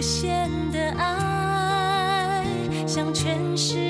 无限的爱向全世界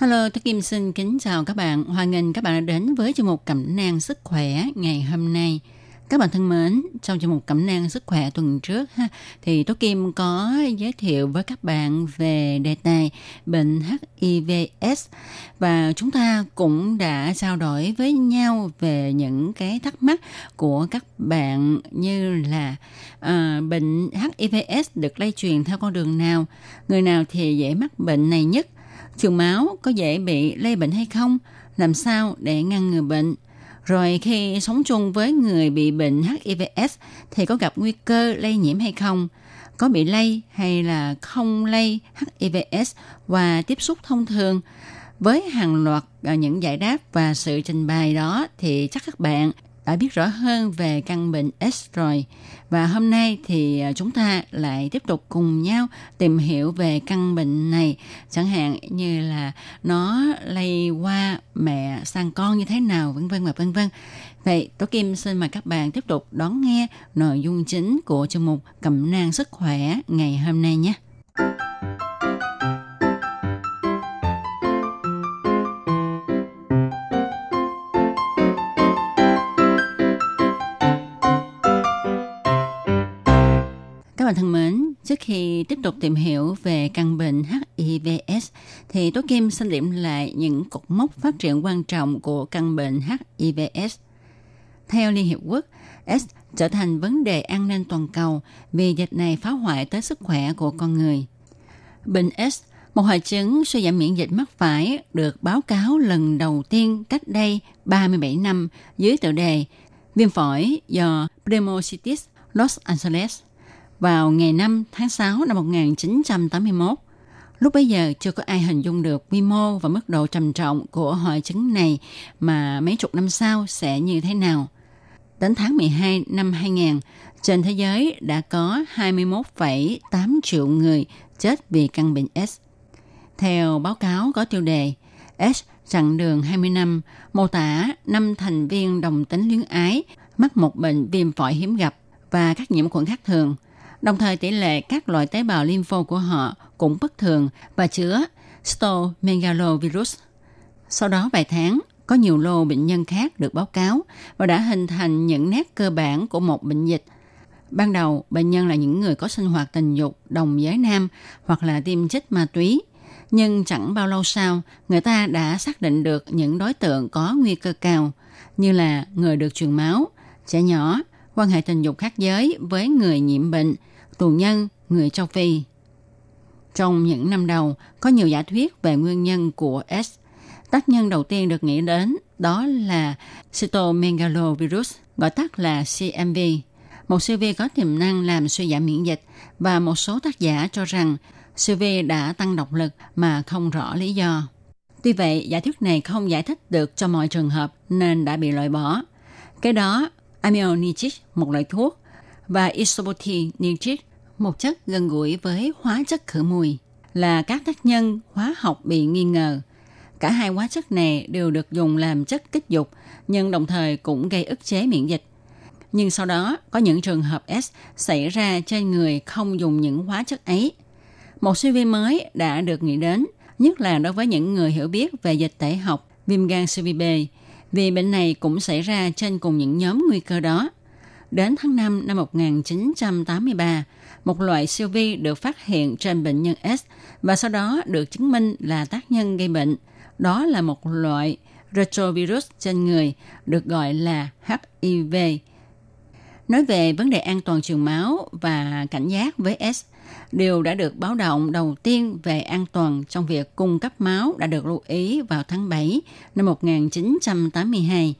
Hello, tôi Kim xin kính chào các bạn. Hoan nghênh các bạn đã đến với chương mục Cẩm nang sức khỏe ngày hôm nay. Các bạn thân mến, trong chương mục Cẩm nang sức khỏe tuần trước ha, thì Tố Kim có giới thiệu với các bạn về đề tài bệnh HIVS và chúng ta cũng đã trao đổi với nhau về những cái thắc mắc của các bạn như là à, bệnh HIVS được lây truyền theo con đường nào, người nào thì dễ mắc bệnh này nhất Trường máu có dễ bị lây bệnh hay không? Làm sao để ngăn ngừa bệnh? Rồi khi sống chung với người bị bệnh HIVS thì có gặp nguy cơ lây nhiễm hay không? Có bị lây hay là không lây HIVS và tiếp xúc thông thường? Với hàng loạt à, những giải đáp và sự trình bày đó thì chắc các bạn đã biết rõ hơn về căn bệnh S rồi. Và hôm nay thì à, chúng ta lại tiếp tục cùng nhau tìm hiểu về căn bệnh này, chẳng hạn như là nó lây qua mẹ sang con như thế nào, vân vân và vân vân. Vậy Tố Kim xin mời các bạn tiếp tục đón nghe nội dung chính của chương mục Cẩm nang sức khỏe ngày hôm nay nhé. Bạn thân mến, trước khi tiếp tục tìm hiểu về căn bệnh HIVS, thì Tố Kim xin điểm lại những cột mốc phát triển quan trọng của căn bệnh HIVS. Theo Liên Hiệp Quốc, S trở thành vấn đề an ninh toàn cầu vì dịch này phá hoại tới sức khỏe của con người. Bệnh S, một hội chứng suy giảm miễn dịch mắc phải, được báo cáo lần đầu tiên cách đây 37 năm dưới tựa đề Viêm phổi do Pneumocystis Los Angeles vào ngày 5 tháng 6 năm 1981. Lúc bấy giờ chưa có ai hình dung được quy mô và mức độ trầm trọng của hội chứng này mà mấy chục năm sau sẽ như thế nào. Đến tháng 12 năm 2000, trên thế giới đã có 21,8 triệu người chết vì căn bệnh S. Theo báo cáo có tiêu đề S chặng đường 20 năm, mô tả năm thành viên đồng tính luyến ái mắc một bệnh viêm phổi hiếm gặp và các nhiễm khuẩn khác thường – Đồng thời tỷ lệ các loại tế bào lympho của họ cũng bất thường và chứa stomegalovirus. Sau đó vài tháng, có nhiều lô bệnh nhân khác được báo cáo và đã hình thành những nét cơ bản của một bệnh dịch. Ban đầu, bệnh nhân là những người có sinh hoạt tình dục đồng giới nam hoặc là tiêm chích ma túy. Nhưng chẳng bao lâu sau, người ta đã xác định được những đối tượng có nguy cơ cao, như là người được truyền máu, trẻ nhỏ, quan hệ tình dục khác giới với người nhiễm bệnh, tù nhân, người châu Phi. Trong những năm đầu, có nhiều giả thuyết về nguyên nhân của S. Tác nhân đầu tiên được nghĩ đến đó là cytomegalovirus, gọi tắt là CMV, một siêu vi có tiềm năng làm suy giảm miễn dịch và một số tác giả cho rằng siêu vi đã tăng độc lực mà không rõ lý do. Tuy vậy, giả thuyết này không giải thích được cho mọi trường hợp nên đã bị loại bỏ. Cái đó, amionicic, một loại thuốc, và isobutinitric, một chất gần gũi với hóa chất khử mùi, là các tác nhân hóa học bị nghi ngờ. Cả hai hóa chất này đều được dùng làm chất kích dục, nhưng đồng thời cũng gây ức chế miễn dịch. Nhưng sau đó, có những trường hợp S xảy ra trên người không dùng những hóa chất ấy. Một suy vi mới đã được nghĩ đến, nhất là đối với những người hiểu biết về dịch tễ học, viêm gan siêu vi B, vì bệnh này cũng xảy ra trên cùng những nhóm nguy cơ đó. Đến tháng 5 năm 1983, một loại siêu vi được phát hiện trên bệnh nhân S và sau đó được chứng minh là tác nhân gây bệnh. Đó là một loại retrovirus trên người, được gọi là HIV. Nói về vấn đề an toàn truyền máu và cảnh giác với S, điều đã được báo động đầu tiên về an toàn trong việc cung cấp máu đã được lưu ý vào tháng 7 năm 1982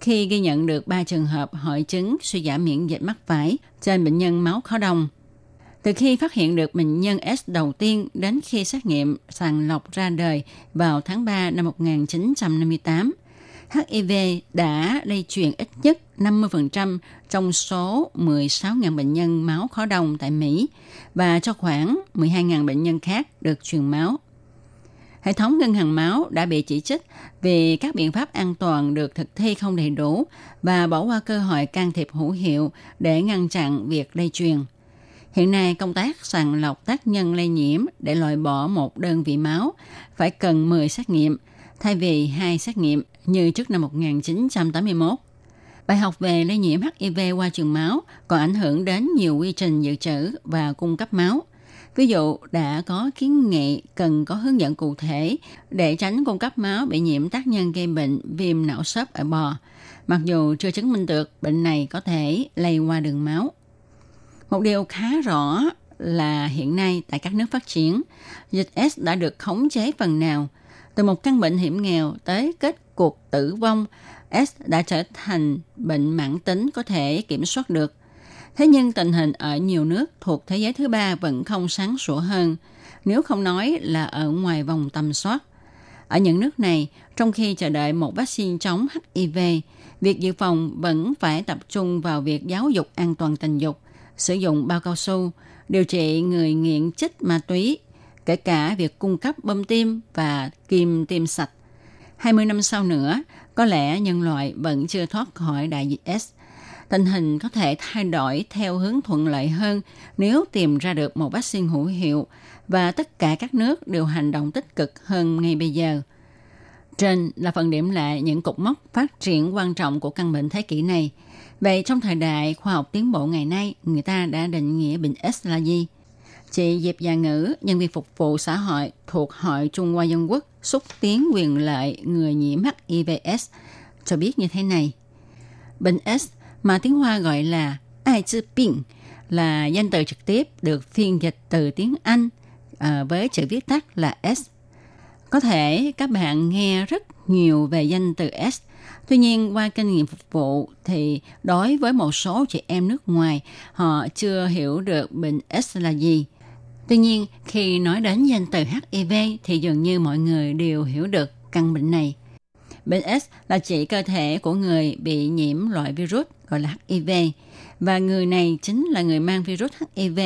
khi ghi nhận được 3 trường hợp hội chứng suy giảm miễn dịch mắc phải trên bệnh nhân máu khó đông. Từ khi phát hiện được bệnh nhân S đầu tiên đến khi xét nghiệm sàng lọc ra đời vào tháng 3 năm 1958, HIV đã lây truyền ít nhất 50% trong số 16.000 bệnh nhân máu khó đông tại Mỹ và cho khoảng 12.000 bệnh nhân khác được truyền máu. Hệ thống ngân hàng máu đã bị chỉ trích vì các biện pháp an toàn được thực thi không đầy đủ và bỏ qua cơ hội can thiệp hữu hiệu để ngăn chặn việc lây truyền. Hiện nay, công tác sàng lọc tác nhân lây nhiễm để loại bỏ một đơn vị máu phải cần 10 xét nghiệm, thay vì hai xét nghiệm như trước năm 1981. Bài học về lây nhiễm HIV qua trường máu còn ảnh hưởng đến nhiều quy trình dự trữ và cung cấp máu. Ví dụ, đã có kiến nghị cần có hướng dẫn cụ thể để tránh cung cấp máu bị nhiễm tác nhân gây bệnh viêm não sớp ở bò, mặc dù chưa chứng minh được bệnh này có thể lây qua đường máu. Một điều khá rõ là hiện nay tại các nước phát triển, dịch S đã được khống chế phần nào. Từ một căn bệnh hiểm nghèo tới kết cuộc tử vong, S đã trở thành bệnh mãn tính có thể kiểm soát được. Thế nhưng tình hình ở nhiều nước thuộc thế giới thứ ba vẫn không sáng sủa hơn, nếu không nói là ở ngoài vòng tầm soát. Ở những nước này, trong khi chờ đợi một vaccine chống HIV, việc dự phòng vẫn phải tập trung vào việc giáo dục an toàn tình dục sử dụng bao cao su, điều trị người nghiện chích ma túy, kể cả việc cung cấp bơm tim và kim tim sạch. 20 năm sau nữa, có lẽ nhân loại vẫn chưa thoát khỏi đại dịch S. Tình hình có thể thay đổi theo hướng thuận lợi hơn nếu tìm ra được một vaccine hữu hiệu và tất cả các nước đều hành động tích cực hơn ngay bây giờ. Trên là phần điểm lại những cột mốc phát triển quan trọng của căn bệnh thế kỷ này – Vậy trong thời đại khoa học tiến bộ ngày nay, người ta đã định nghĩa bệnh S là gì? Chị Diệp Già Ngữ, nhân viên phục vụ xã hội thuộc Hội Trung Hoa Dân Quốc xúc tiến quyền lợi người nhiễm HIVS cho biết như thế này. Bệnh S mà tiếng Hoa gọi là Ai Chi bình là danh từ trực tiếp được phiên dịch từ tiếng Anh à, với chữ viết tắt là S. Có thể các bạn nghe rất nhiều về danh từ S Tuy nhiên, qua kinh nghiệm phục vụ thì đối với một số chị em nước ngoài, họ chưa hiểu được bệnh S là gì. Tuy nhiên, khi nói đến danh từ HIV thì dường như mọi người đều hiểu được căn bệnh này. Bệnh S là chỉ cơ thể của người bị nhiễm loại virus gọi là HIV và người này chính là người mang virus HIV.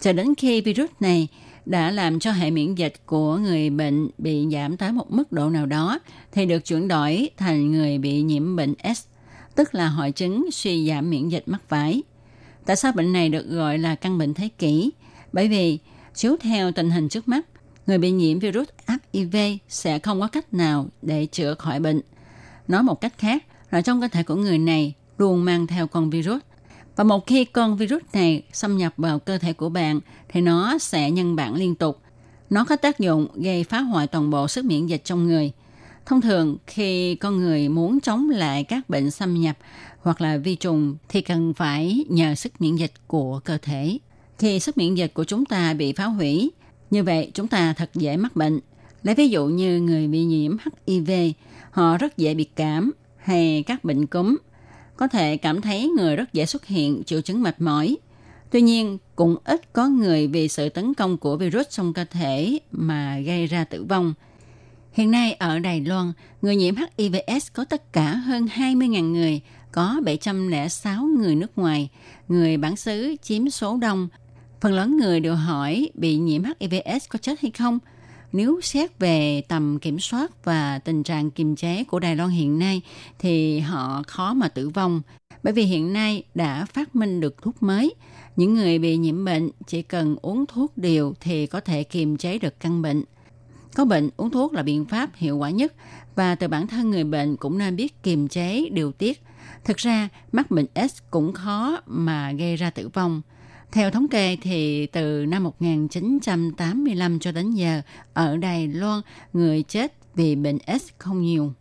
Cho đến khi virus này đã làm cho hệ miễn dịch của người bệnh bị giảm tới một mức độ nào đó thì được chuyển đổi thành người bị nhiễm bệnh S, tức là hội chứng suy giảm miễn dịch mắc phải. Tại sao bệnh này được gọi là căn bệnh thế kỷ? Bởi vì chiếu theo tình hình trước mắt, người bị nhiễm virus HIV sẽ không có cách nào để chữa khỏi bệnh. Nói một cách khác là trong cơ thể của người này luôn mang theo con virus và một khi con virus này xâm nhập vào cơ thể của bạn thì nó sẽ nhân bản liên tục. Nó có tác dụng gây phá hoại toàn bộ sức miễn dịch trong người. Thông thường khi con người muốn chống lại các bệnh xâm nhập hoặc là vi trùng thì cần phải nhờ sức miễn dịch của cơ thể. Khi sức miễn dịch của chúng ta bị phá hủy, như vậy chúng ta thật dễ mắc bệnh. Lấy ví dụ như người bị nhiễm HIV, họ rất dễ bị cảm hay các bệnh cúm có thể cảm thấy người rất dễ xuất hiện triệu chứng mệt mỏi. Tuy nhiên, cũng ít có người vì sự tấn công của virus trong cơ thể mà gây ra tử vong. Hiện nay ở Đài Loan, người nhiễm HIVS có tất cả hơn 20.000 người, có 706 người nước ngoài, người bản xứ chiếm số đông. Phần lớn người đều hỏi bị nhiễm HIVS có chết hay không – nếu xét về tầm kiểm soát và tình trạng kiềm chế của Đài Loan hiện nay, thì họ khó mà tử vong bởi vì hiện nay đã phát minh được thuốc mới. Những người bị nhiễm bệnh chỉ cần uống thuốc điều thì có thể kiềm chế được căn bệnh. Có bệnh, uống thuốc là biện pháp hiệu quả nhất và từ bản thân người bệnh cũng nên biết kiềm chế điều tiết. Thực ra, mắc bệnh S cũng khó mà gây ra tử vong. Theo thống kê thì từ năm 1985 cho đến giờ, ở Đài Loan, người chết vì bệnh S không nhiều.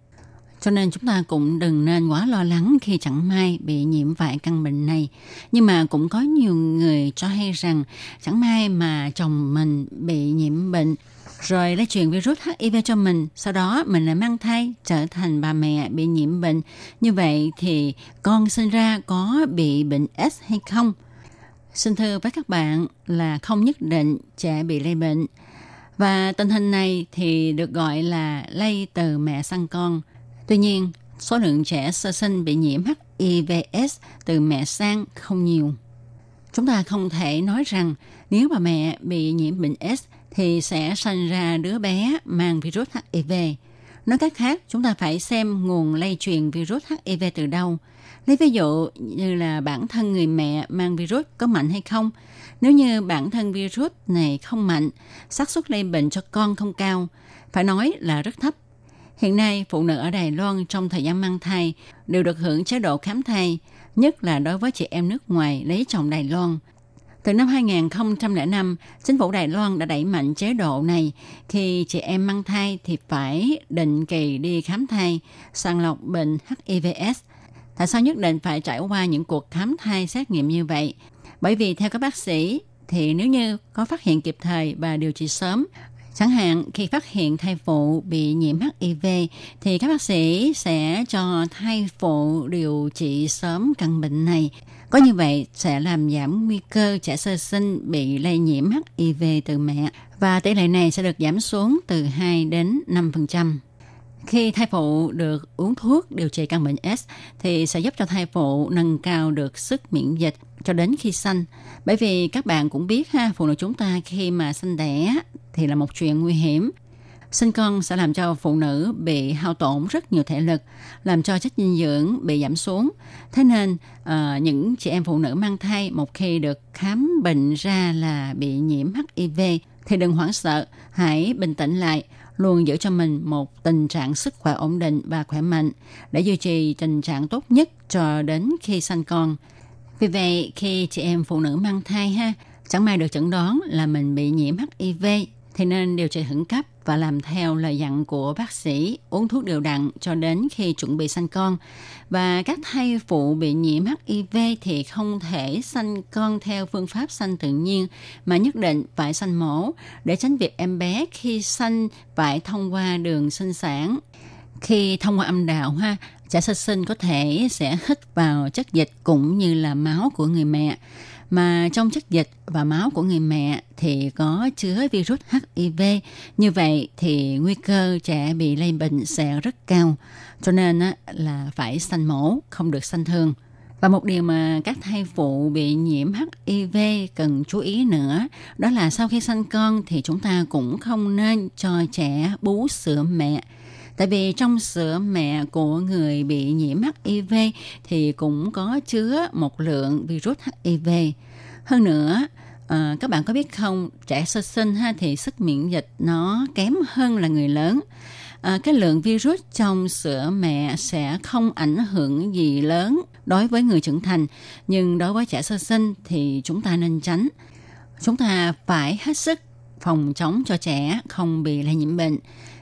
Cho nên chúng ta cũng đừng nên quá lo lắng khi chẳng may bị nhiễm phải căn bệnh này. Nhưng mà cũng có nhiều người cho hay rằng chẳng may mà chồng mình bị nhiễm bệnh rồi lây truyền virus HIV cho mình, sau đó mình lại mang thai trở thành bà mẹ bị nhiễm bệnh. Như vậy thì con sinh ra có bị bệnh S hay không? Xin thưa với các bạn là không nhất định trẻ bị lây bệnh. Và tình hình này thì được gọi là lây từ mẹ sang con. Tuy nhiên, số lượng trẻ sơ sinh bị nhiễm HIVS từ mẹ sang không nhiều. Chúng ta không thể nói rằng nếu bà mẹ bị nhiễm bệnh S thì sẽ sinh ra đứa bé mang virus HIV. Nói cách khác, chúng ta phải xem nguồn lây truyền virus HIV từ đâu. Lấy ví dụ như là bản thân người mẹ mang virus có mạnh hay không. Nếu như bản thân virus này không mạnh, xác suất lây bệnh cho con không cao, phải nói là rất thấp. Hiện nay, phụ nữ ở Đài Loan trong thời gian mang thai đều được hưởng chế độ khám thai, nhất là đối với chị em nước ngoài lấy chồng Đài Loan. Từ năm 2005, chính phủ Đài Loan đã đẩy mạnh chế độ này. Khi chị em mang thai thì phải định kỳ đi khám thai, sàng lọc bệnh HIVS. Tại sao nhất định phải trải qua những cuộc khám thai xét nghiệm như vậy? Bởi vì theo các bác sĩ, thì nếu như có phát hiện kịp thời và điều trị sớm, Chẳng hạn khi phát hiện thai phụ bị nhiễm HIV thì các bác sĩ sẽ cho thai phụ điều trị sớm căn bệnh này. Có như vậy sẽ làm giảm nguy cơ trẻ sơ sinh bị lây nhiễm HIV từ mẹ và tỷ lệ này sẽ được giảm xuống từ 2 đến 5%. Khi thai phụ được uống thuốc điều trị căn bệnh S thì sẽ giúp cho thai phụ nâng cao được sức miễn dịch cho đến khi sanh. Bởi vì các bạn cũng biết ha, phụ nữ chúng ta khi mà sanh đẻ thì là một chuyện nguy hiểm. Sinh con sẽ làm cho phụ nữ bị hao tổn rất nhiều thể lực, làm cho chất dinh dưỡng bị giảm xuống. Thế nên uh, những chị em phụ nữ mang thai một khi được khám bệnh ra là bị nhiễm HIV thì đừng hoảng sợ, hãy bình tĩnh lại, luôn giữ cho mình một tình trạng sức khỏe ổn định và khỏe mạnh để duy trì tình trạng tốt nhất cho đến khi sanh con. Vì vậy, khi chị em phụ nữ mang thai ha, chẳng may được chẩn đoán là mình bị nhiễm HIV thì nên điều trị khẩn cấp và làm theo lời dặn của bác sĩ, uống thuốc đều đặn cho đến khi chuẩn bị sanh con. Và các thai phụ bị nhiễm HIV thì không thể sanh con theo phương pháp sanh tự nhiên mà nhất định phải sanh mổ để tránh việc em bé khi sanh phải thông qua đường sinh sản. Khi thông qua âm đạo ha, trẻ sơ sinh có thể sẽ hít vào chất dịch cũng như là máu của người mẹ mà trong chất dịch và máu của người mẹ thì có chứa virus HIV. Như vậy thì nguy cơ trẻ bị lây bệnh sẽ rất cao. Cho nên là phải sanh mổ, không được sanh thường. Và một điều mà các thai phụ bị nhiễm HIV cần chú ý nữa đó là sau khi sanh con thì chúng ta cũng không nên cho trẻ bú sữa mẹ Tại vì trong sữa mẹ của người bị nhiễm HIV thì cũng có chứa một lượng virus HIV. Hơn nữa, à, các bạn có biết không, trẻ sơ sinh ha thì sức miễn dịch nó kém hơn là người lớn. À, cái lượng virus trong sữa mẹ sẽ không ảnh hưởng gì lớn đối với người trưởng thành, nhưng đối với trẻ sơ sinh thì chúng ta nên tránh. Chúng ta phải hết sức phòng chống cho trẻ không bị lây nhiễm bệnh.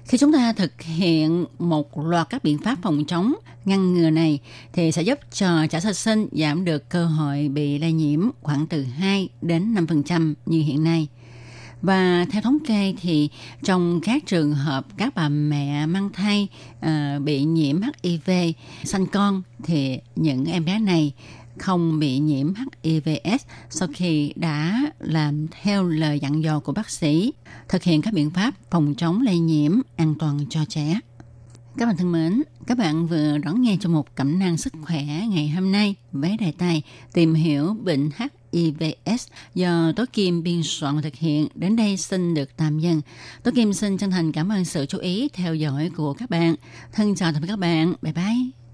Khi chúng ta thực hiện một loạt các biện pháp phòng chống ngăn ngừa này thì sẽ giúp cho trẻ sơ sinh giảm được cơ hội bị lây nhiễm khoảng từ 2 đến 5% như hiện nay. Và theo thống kê thì trong các trường hợp các bà mẹ mang thai uh, bị nhiễm HIV sanh con thì những em bé này không bị nhiễm HIVS sau khi đã làm theo lời dặn dò của bác sĩ, thực hiện các biện pháp phòng chống lây nhiễm an toàn cho trẻ. Các bạn thân mến, các bạn vừa đón nghe trong một cẩm năng sức khỏe ngày hôm nay với đề tài tìm hiểu bệnh HIVS do Tố Kim biên soạn và thực hiện. Đến đây xin được tạm dừng. Tố Kim xin chân thành cảm ơn sự chú ý theo dõi của các bạn. Thân chào tạm biệt các bạn. Bye bye.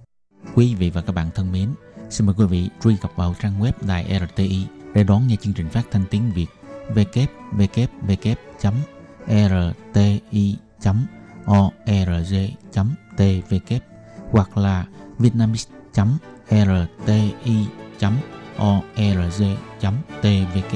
Quý vị và các bạn thân mến, Xin mời quý vị truy cập vào trang web Đài RTI để đón nghe chương trình phát thanh tiếng Việt. Www.rti.org.tvk hoặc là vietnamese.rti.org.tvk